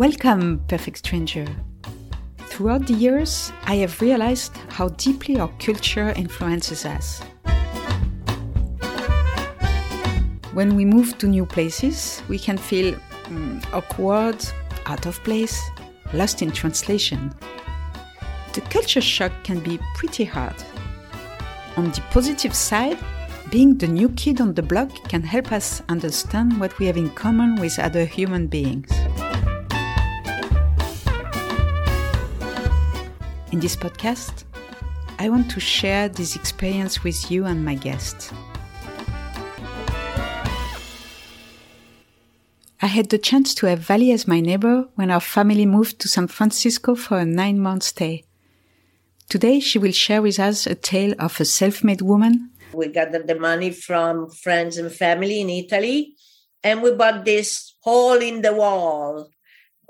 Welcome, perfect stranger. Throughout the years, I have realized how deeply our culture influences us. When we move to new places, we can feel mm, awkward, out of place, lost in translation. The culture shock can be pretty hard. On the positive side, being the new kid on the block can help us understand what we have in common with other human beings. In this podcast, I want to share this experience with you and my guests. I had the chance to have Vali as my neighbor when our family moved to San Francisco for a nine month stay. Today, she will share with us a tale of a self made woman. We gathered the money from friends and family in Italy, and we bought this hole in the wall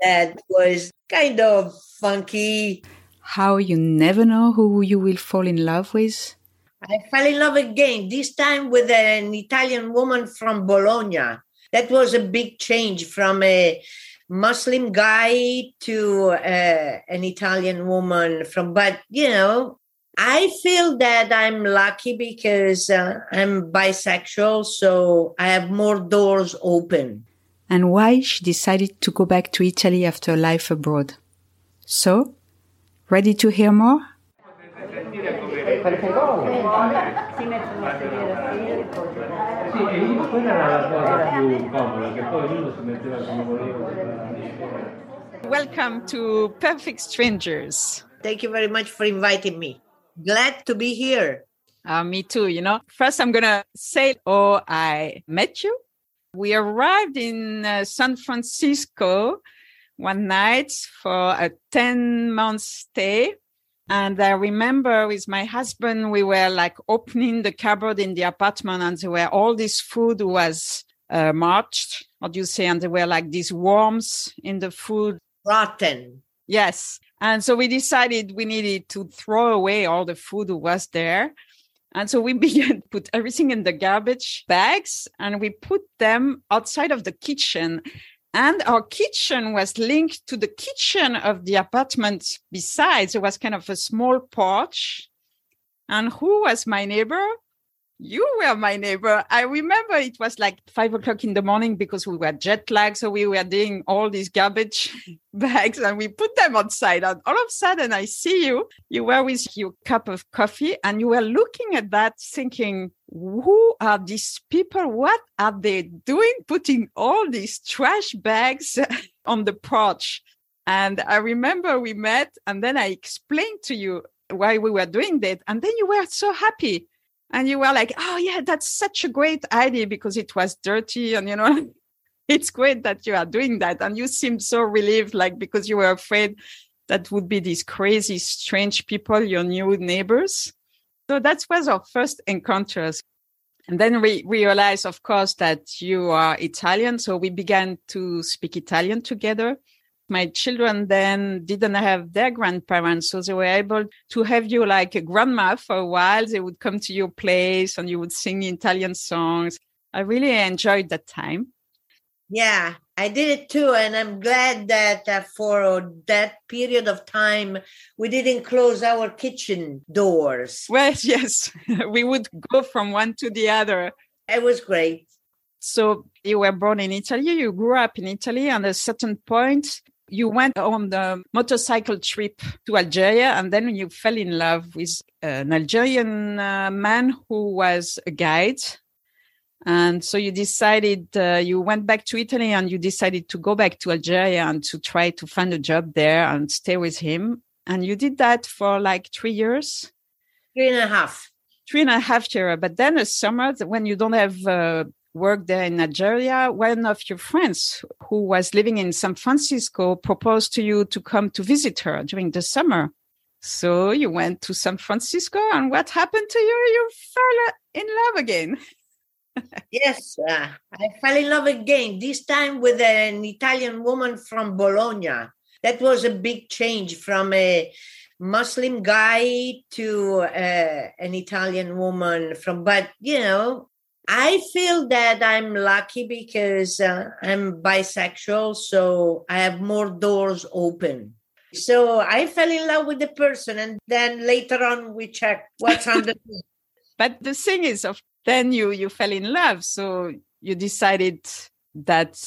that was kind of funky how you never know who you will fall in love with? I fell in love again, this time with an Italian woman from Bologna. That was a big change from a Muslim guy to uh, an Italian woman from, but you know, I feel that I'm lucky because uh, I'm bisexual, so I have more doors open. And why she decided to go back to Italy after life abroad. So, Ready to hear more? Welcome to Perfect Strangers. Thank you very much for inviting me. Glad to be here. Uh, me too. You know, first I'm going to say, oh, I met you. We arrived in uh, San Francisco one night for a 10 month stay. And I remember with my husband, we were like opening the cupboard in the apartment and there were all this food was uh, marched, what do you say? And there were like these worms in the food. Rotten. Yes. And so we decided we needed to throw away all the food was there. And so we began to put everything in the garbage bags and we put them outside of the kitchen. And our kitchen was linked to the kitchen of the apartment besides. It was kind of a small porch. And who was my neighbor? You were my neighbor. I remember it was like five o'clock in the morning because we were jet lagged. So we were doing all these garbage bags and we put them outside. And all of a sudden I see you. You were with your cup of coffee and you were looking at that thinking, who are these people? What are they doing? Putting all these trash bags on the porch. And I remember we met and then I explained to you why we were doing that. And then you were so happy and you were like oh yeah that's such a great idea because it was dirty and you know it's great that you are doing that. And you seemed so relieved like because you were afraid that would be these crazy strange people your new neighbors. So that was our first encounters. And then we realized of course that you are italian. So we began to speak italian together my children then didn't have their grandparents, so they were able to have you like a grandma for a while. They would come to your place and you would sing Italian songs. I really enjoyed that time. Yeah, I did it too. And I'm glad that uh, for that period of time, we didn't close our kitchen doors. Well, yes, we would go from one to the other. It was great. So you were born in Italy, you grew up in Italy, and at a certain point, you went on the motorcycle trip to Algeria and then you fell in love with an Algerian uh, man who was a guide. And so you decided, uh, you went back to Italy and you decided to go back to Algeria and to try to find a job there and stay with him. And you did that for like three years? Three and a half. Three and a half years. But then a summer when you don't have uh, worked there in Algeria, one of your friends who was living in San Francisco proposed to you to come to visit her during the summer. So you went to San Francisco, and what happened to you? You fell in love again. yes, uh, I fell in love again, this time with an Italian woman from Bologna. That was a big change from a Muslim guy to uh, an Italian woman from, but you know, I feel that I'm lucky because uh, I'm bisexual, so I have more doors open. So I fell in love with the person, and then later on we check what's under. but the thing is, of then you you fell in love, so you decided that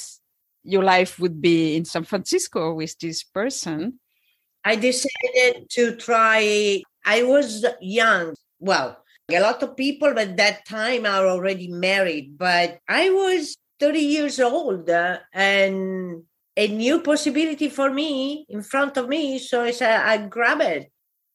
your life would be in San Francisco with this person. I decided to try. I was young. Well, a lot of people at that time are already married, but I was 30 years old uh, and a new possibility for me in front of me. So I said, I grab it.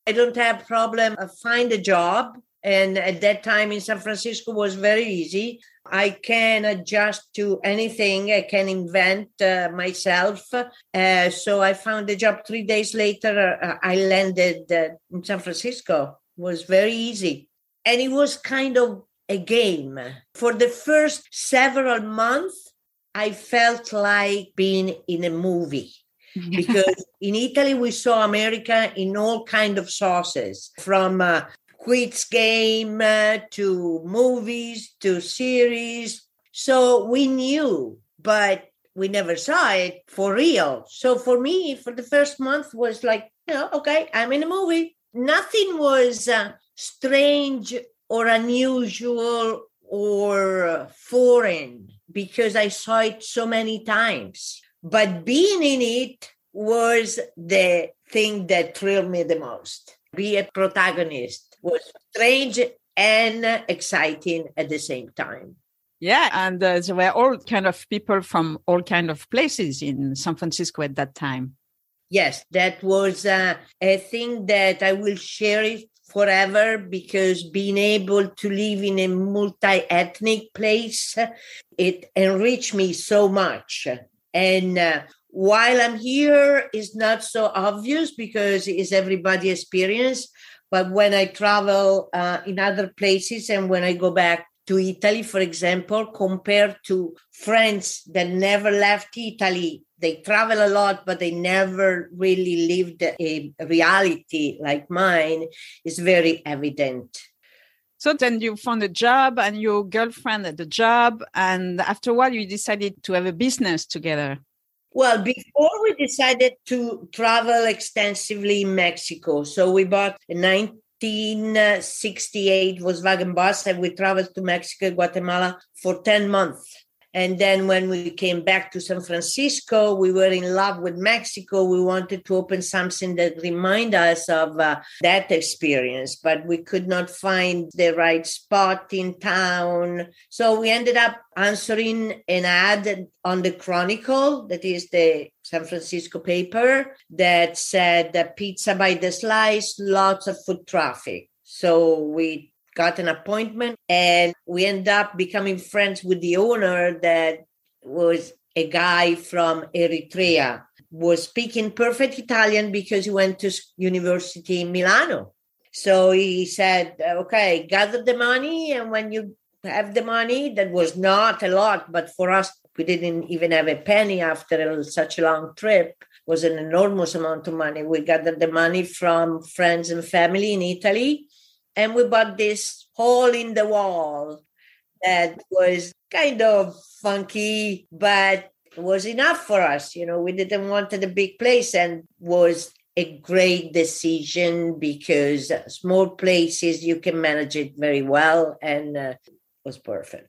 I don't have problem. I find a job. And at that time in San Francisco was very easy. I can adjust to anything. I can invent uh, myself. Uh, so I found a job three days later. Uh, I landed uh, in San Francisco. It was very easy. And it was kind of a game. For the first several months, I felt like being in a movie because in Italy we saw America in all kind of sauces from uh, quiz game uh, to movies to series. So we knew, but we never saw it for real. So for me, for the first month was like, you know, okay, I'm in a movie. Nothing was uh, strange or unusual or foreign because I saw it so many times. But being in it was the thing that thrilled me the most. Be a protagonist was strange and exciting at the same time. Yeah, and uh, there were all kind of people from all kind of places in San Francisco at that time. Yes, that was uh, a thing that I will share it forever because being able to live in a multi-ethnic place it enriched me so much. And uh, while i'm here is not so obvious because it's everybody experience but when i travel uh, in other places and when i go back to italy for example compared to friends that never left italy they travel a lot, but they never really lived a reality like mine is very evident. So then you found a job and your girlfriend had a job. And after a while, you decided to have a business together. Well, before we decided to travel extensively in Mexico, so we bought a 1968 Volkswagen bus and we traveled to Mexico, Guatemala for 10 months. And then when we came back to San Francisco, we were in love with Mexico. We wanted to open something that remind us of uh, that experience, but we could not find the right spot in town. So we ended up answering an ad on the Chronicle, that is the San Francisco paper, that said that pizza by the slice, lots of foot traffic. So we got an appointment and we end up becoming friends with the owner that was a guy from Eritrea was speaking perfect Italian because he went to university in Milano. So he said, okay, gather the money. And when you have the money, that was not a lot, but for us, we didn't even have a penny after such a long trip was an enormous amount of money. We gathered the money from friends and family in Italy and we bought this hole in the wall that was kind of funky, but was enough for us. You know, we didn't want a big place and was a great decision because small places you can manage it very well and uh, was perfect.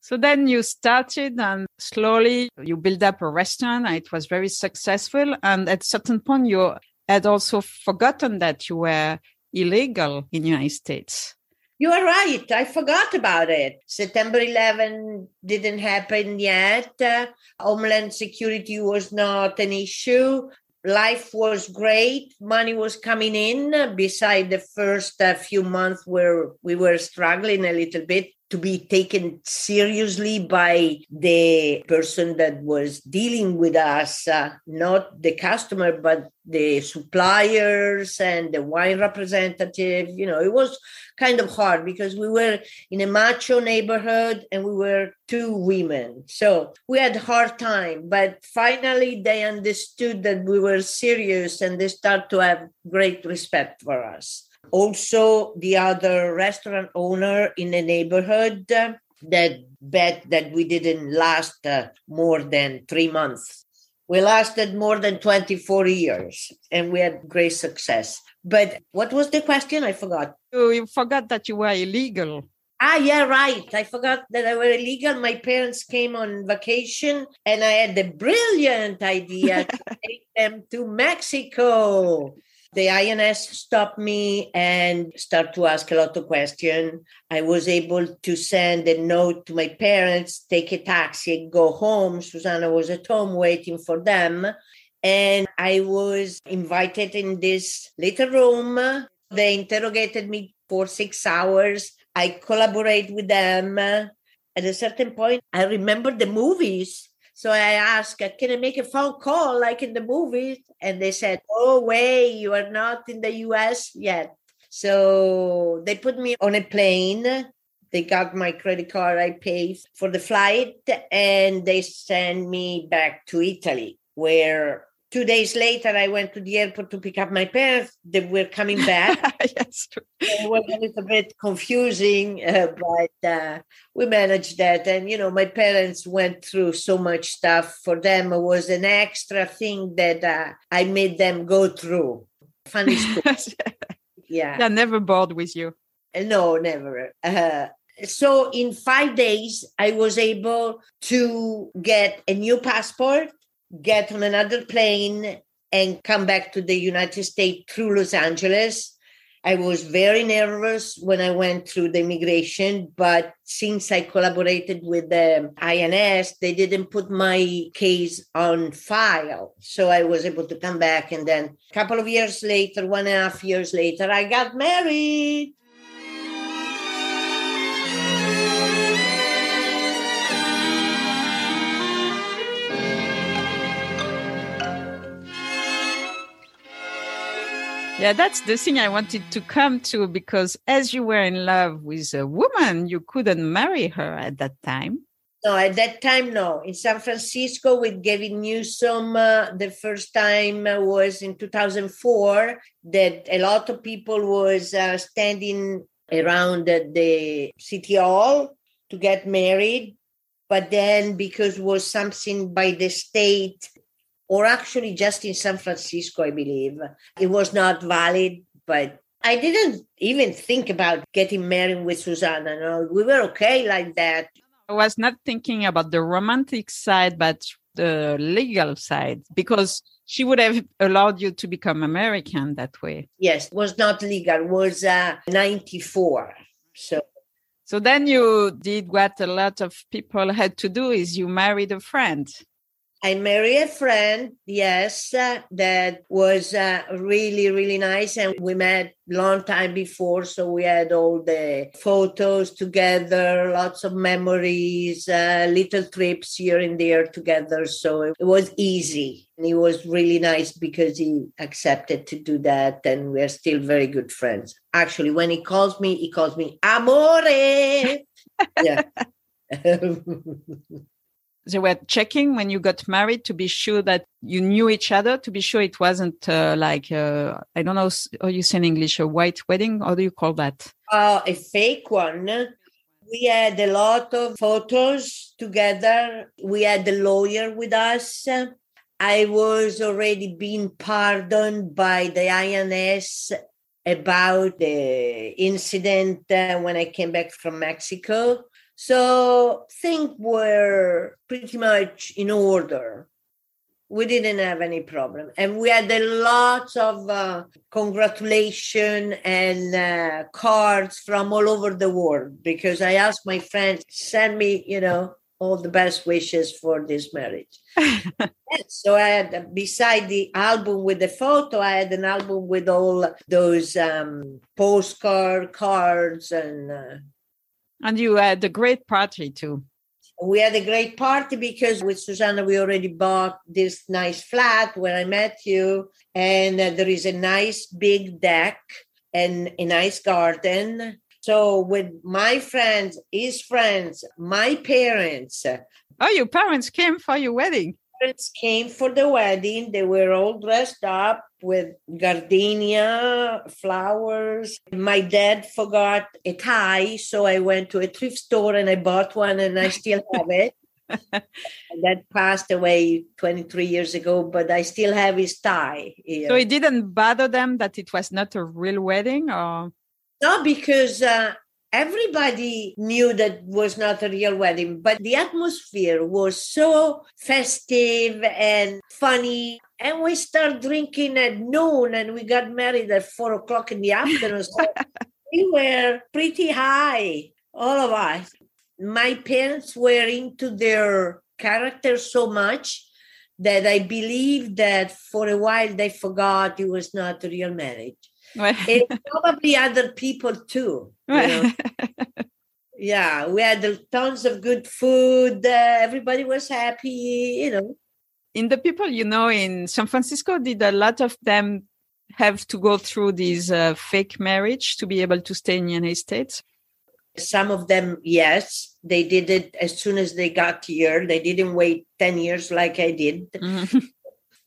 So then you started and slowly you build up a restaurant. It was very successful. And at certain point, you had also forgotten that you were illegal in the United States. You are right. I forgot about it. September 11 didn't happen yet. Uh, Homeland security was not an issue. Life was great. Money was coming in. Beside the first uh, few months where we were struggling a little bit, to be taken seriously by the person that was dealing with us, uh, not the customer, but the suppliers and the wine representative. You know, it was kind of hard because we were in a macho neighborhood and we were two women. So we had hard time, but finally they understood that we were serious and they start to have great respect for us also the other restaurant owner in the neighborhood that bet that we didn't last uh, more than three months. We lasted more than 24 years and we had great success. But what was the question? I forgot. Oh, you forgot that you were illegal. Ah, yeah, right. I forgot that I were illegal. My parents came on vacation and I had the brilliant idea to take them to Mexico. The INS stopped me and start to ask a lot of questions. I was able to send a note to my parents, take a taxi, go home. Susanna was at home waiting for them. And I was invited in this little room. They interrogated me for six hours I collaborate with them. At a certain point, I remember the movies. So I asked, can I make a phone call like in the movies? And they said, oh, way, you are not in the US yet. So they put me on a plane. They got my credit card. I paid for the flight and they sent me back to Italy, where two days later, I went to the airport to pick up my parents. They were coming back. yes. It was a little bit confusing, uh, but uh, we managed that. And, you know, my parents went through so much stuff. For them, it was an extra thing that uh, I made them go through. Funny story. yeah. They're never bored with you. Uh, no, never. Uh, so in five days, I was able to get a new passport get on another plane and come back to the United States through Los Angeles. I was very nervous when I went through the immigration, but since I collaborated with the INS, they didn't put my case on file. So I was able to come back. And then a couple of years later, one and a half years later, I got married. Yeah, that's the thing I wanted to come to because as you were in love with a woman, you couldn't marry her at that time. No, at that time, no. In San Francisco with Gavin Newsom, uh, the first time was in 2004 that a lot of people was uh, standing around the city hall to get married. But then because was something by the state or actually just in San Francisco, I believe. It was not valid, but I didn't even think about getting married with Susanna. No, we were okay like that. I was not thinking about the romantic side, but the legal side, because she would have allowed you to become American that way. Yes, was not legal. Was uh, 94. So so then you did what a lot of people had to do is you married a friend. I married a friend, yes, uh, that was uh, really, really nice. And we met long time before. So we had all the photos together, lots of memories, uh, little trips here and there together. So it was easy. And it was really nice because he accepted to do that. And we're still very good friends. Actually, when he calls me, he calls me Amore. yeah. they were checking when you got married to be sure that you knew each other to be sure it wasn't uh, like uh, i don't know how you say in english a white wedding? How do you call that? Uh, a fake one. We had a lot of photos together. We had the lawyer with us. I was already being pardoned by the ins about the incident uh, when i came back from mexico so things were pretty much in order. We didn't have any problem. And we had a lot of uh, congratulation and uh, cards from all over the world because I asked my friends, send me, you know, all the best wishes for this marriage. so I had, beside the album with the photo, I had an album with all those um, postcard cards and uh, and you had a great party too. We had a great party because with Susanna, we already bought this nice flat where I met you. And uh, there is a nice big deck and a nice garden. So, with my friends, his friends, my parents. Oh, your parents came for your wedding? Parents came for the wedding. They were all dressed up with gardenia, flowers. My dad forgot a tie, so I went to a thrift store and I bought one, and I still have it. that passed away 23 years ago, but I still have his tie. Here. So it didn't bother them that it was not a real wedding, or no, because uh, everybody knew that was not a real wedding, but the atmosphere was so festive and funny. And we started drinking at noon and we got married at four o'clock in the afternoon. So we were pretty high, all of us. My parents were into their character so much that I believe that for a while they forgot it was not a real marriage. And probably other people too. Yeah, we had tons of good food. Uh, everybody was happy, you know. In the people you know in San Francisco, did a lot of them have to go through this uh, fake marriage to be able to stay in the United States? Some of them, yes, they did it as soon as they got here. They didn't wait 10 years like I did. Mm-hmm.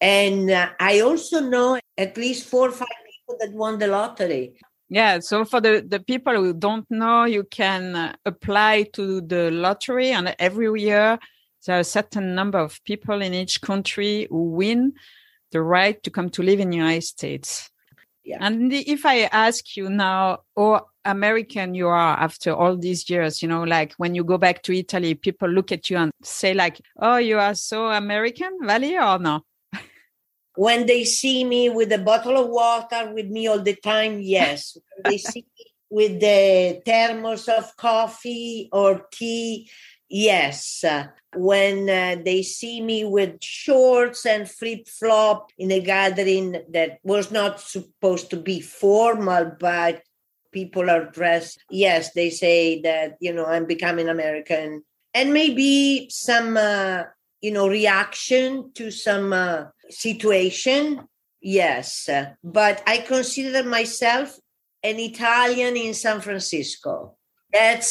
And uh, I also know at least four or five that won the lottery. Yeah, so for the, the people who don't know, you can uh, apply to the lottery, and every year there are a certain number of people in each country who win the right to come to live in the United States. Yeah. And if I ask you now, how American you are after all these years, you know, like when you go back to Italy, people look at you and say like, "Oh, you are so American, Vali," or no? When they see me with a bottle of water with me all the time, yes. they see me with the thermos of coffee or tea, yes. When uh, they see me with shorts and flip flop in a gathering that was not supposed to be formal, but people are dressed, yes, they say that, you know, I'm becoming American. And maybe some uh, you know reaction to some uh, situation yes but i consider myself an italian in san francisco that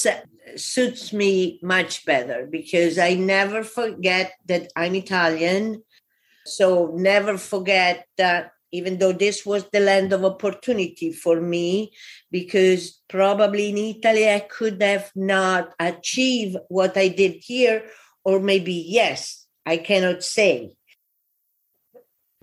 suits me much better because i never forget that i'm italian so never forget that even though this was the land of opportunity for me because probably in italy i could have not achieved what i did here or maybe yes, I cannot say.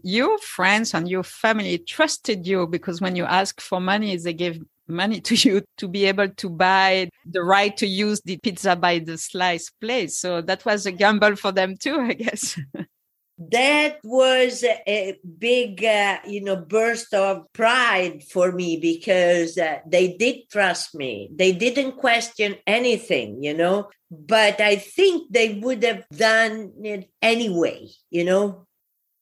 Your friends and your family trusted you because when you ask for money, they gave money to you to be able to buy the right to use the pizza by the slice place. So that was a gamble for them too, I guess. that was a big uh, you know burst of pride for me because uh, they did trust me they didn't question anything you know but i think they would have done it anyway you know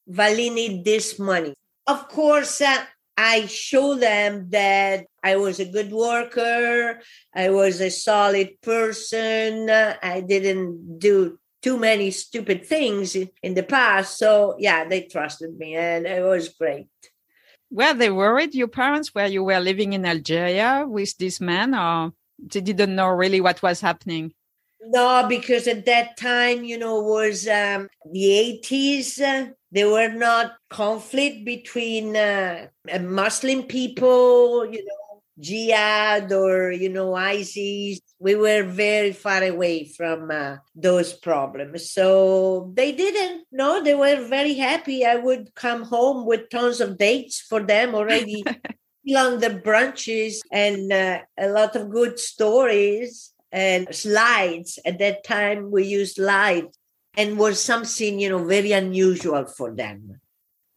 vali need this money of course uh, i show them that i was a good worker i was a solid person i didn't do too many stupid things in the past. So yeah, they trusted me and it was great. Were they worried, your parents, where you were living in Algeria with this man, or they didn't know really what was happening? No, because at that time, you know, was um, the 80s. Uh, there were not conflict between uh, Muslim people, you know, jihad or you know isis. We were very far away from uh, those problems. So they didn't know they were very happy. I would come home with tons of dates for them already on the branches and uh, a lot of good stories and slides at that time we used slides and was something you know very unusual for them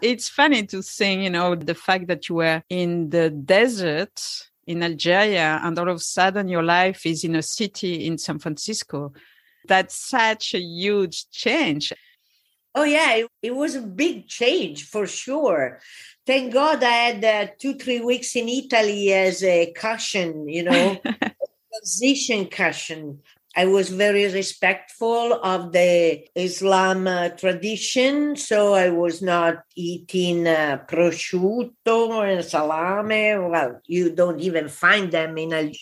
it's funny to think, you know, the fact that you were in the desert in Algeria and all of a sudden your life is in a city in San Francisco. That's such a huge change. Oh, yeah, it, it was a big change for sure. Thank God I had uh, two, three weeks in Italy as a cushion, you know, transition cushion. I was very respectful of the Islam uh, tradition, so I was not eating uh, prosciutto and salame. Well, you don't even find them in Algeria.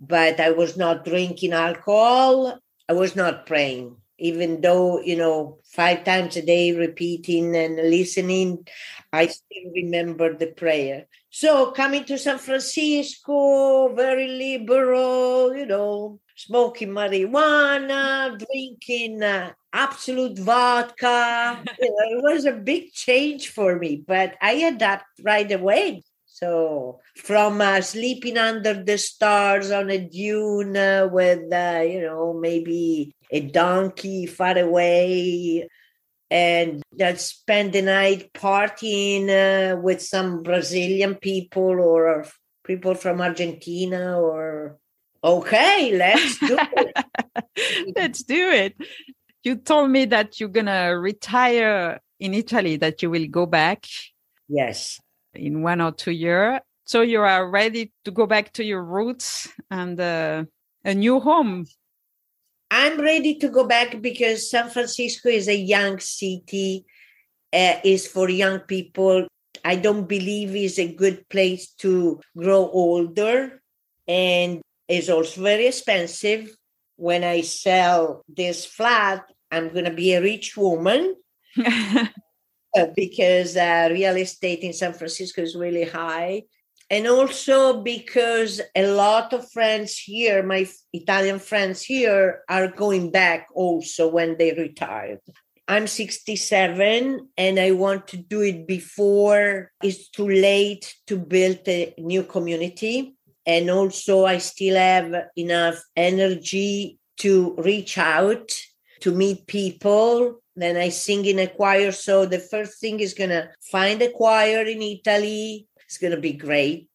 But I was not drinking alcohol. I was not praying. even though, you know, five times a day repeating and listening, I still remember the prayer. So coming to San Francisco, very liberal, you know, smoking marijuana, drinking uh, Absolut vodka. you know, it was a big change for me, but I adapt right away. So from uh, sleeping under the stars on a dune uh, with, uh, you know, maybe a donkey far away and that spend the night partying uh, with some Brazilian people or people from Argentina or okay, let's do it. let's do it. You told me that you're gonna retire in Italy, that you will go back. Yes. In one or two years. So you are ready to go back to your roots and uh, a new home I'm ready to go back because San Francisco is a young city, uh, is for young people. I don't believe is a good place to grow older and is also very expensive. When I sell this flat, I'm going to be a rich woman uh, because uh, real estate in San Francisco is really high and also because a lot of friends here, my Italian friends here, are going back also when they retired. I'm 67 and I want to do it before it's too late to build a new community. And also, I still have enough energy to reach out, to meet people. Then I sing in a choir. So the first thing is to find a choir in Italy it's going to be great.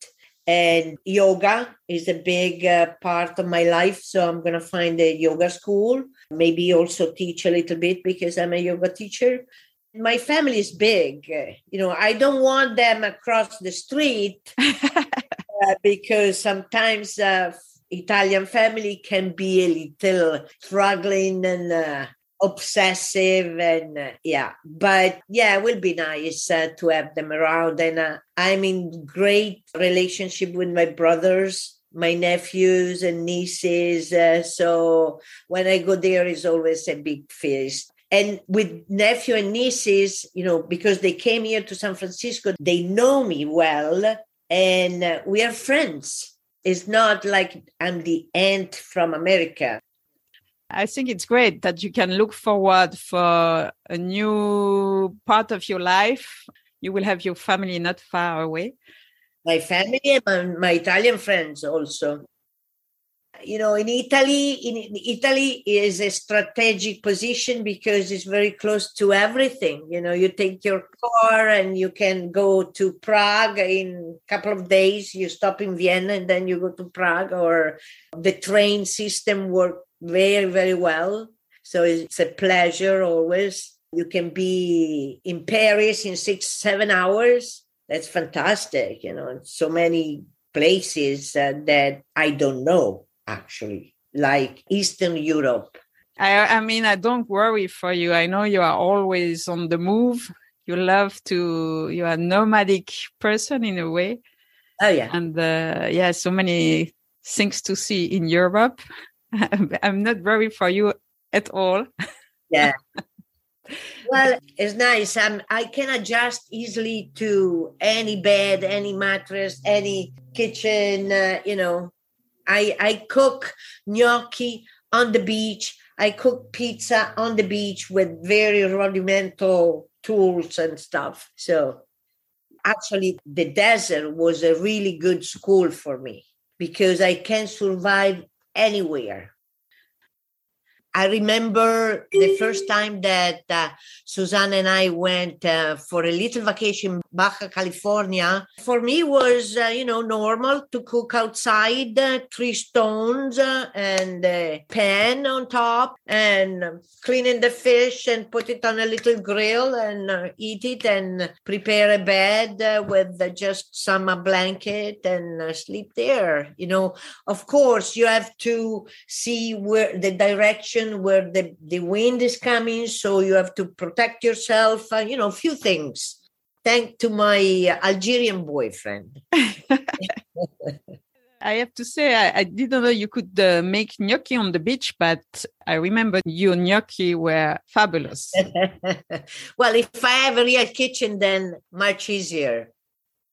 And yoga is a big uh, part of my life. So I'm going to find a yoga school, maybe also teach a little bit because I'm a yoga teacher. My family is big. You know, I don't want them across the street uh, because sometimes uh, Italian family can be a little struggling and uh, obsessive and uh, yeah but yeah it will be nice uh, to have them around. And uh, i'm in great relationship with my brothers my nephews and nieces uh, so when i go there is always a big feast. And with nephew and nieces you know because they came here to san francisco they know me well and uh, we are friends. It's not like i'm the aunt from america I think it's great that you can look forward for a new part of your life. You will have your family not far away. My family and my Italian friends also. You know, in Italy, in Italy is a strategic position because it's very close to everything. You know, you take your car and you can go to Prague in a couple of days. You stop in Vienna and then you go to Prague, or the train system works very, very well. So it's a pleasure always. You can be in Paris in six, seven hours. That's fantastic. You know, so many places uh, that I don't know actually, like Eastern Europe. I, I mean, I don't worry for you. I know you are always on the move. You love to, you are a nomadic person in a way. Oh, yeah. And uh, yeah, so many things to see in Europe. I'm not worried for you at all. yeah. Well, it's nice. I'm, I can adjust easily to any bed, any mattress, any kitchen. Uh, you know, I I cook gnocchi on the beach. I cook pizza on the beach with very rudimental tools and stuff. So, actually, the desert was a really good school for me because I can survive anywhere. I remember the first time that uh, Susanna and I went uh, for a little vacation in Baja California. For me was uh, you know normal to cook outside, uh, three stones uh, and a pan on top, and cleaning the fish and put it on a little grill and uh, eat it and prepare a bed with just some blanket and sleep there. You know, of course you have to see where the direction where the, the wind is coming, so you have to protect yourself, uh, you know, a few things. Thank to my Algerian boyfriend. I have to say, I, I didn't know you could uh, make gnocchi on the beach, but I remember your gnocchi were fabulous. well, if I have a real kitchen, then much easier.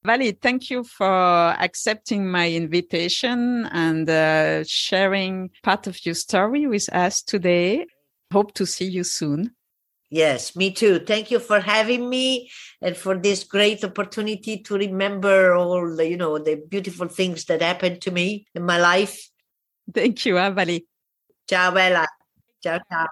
Vali, thank you for accepting my invitation and uh, sharing part of your story with us today. Hope to see you soon. Yes, me too. Thank you for having me and for this great opportunity to remember all the, you know, the beautiful things that happened to me in my life. Thank you, Vali. Ciao, Bella. Ciao, ciao.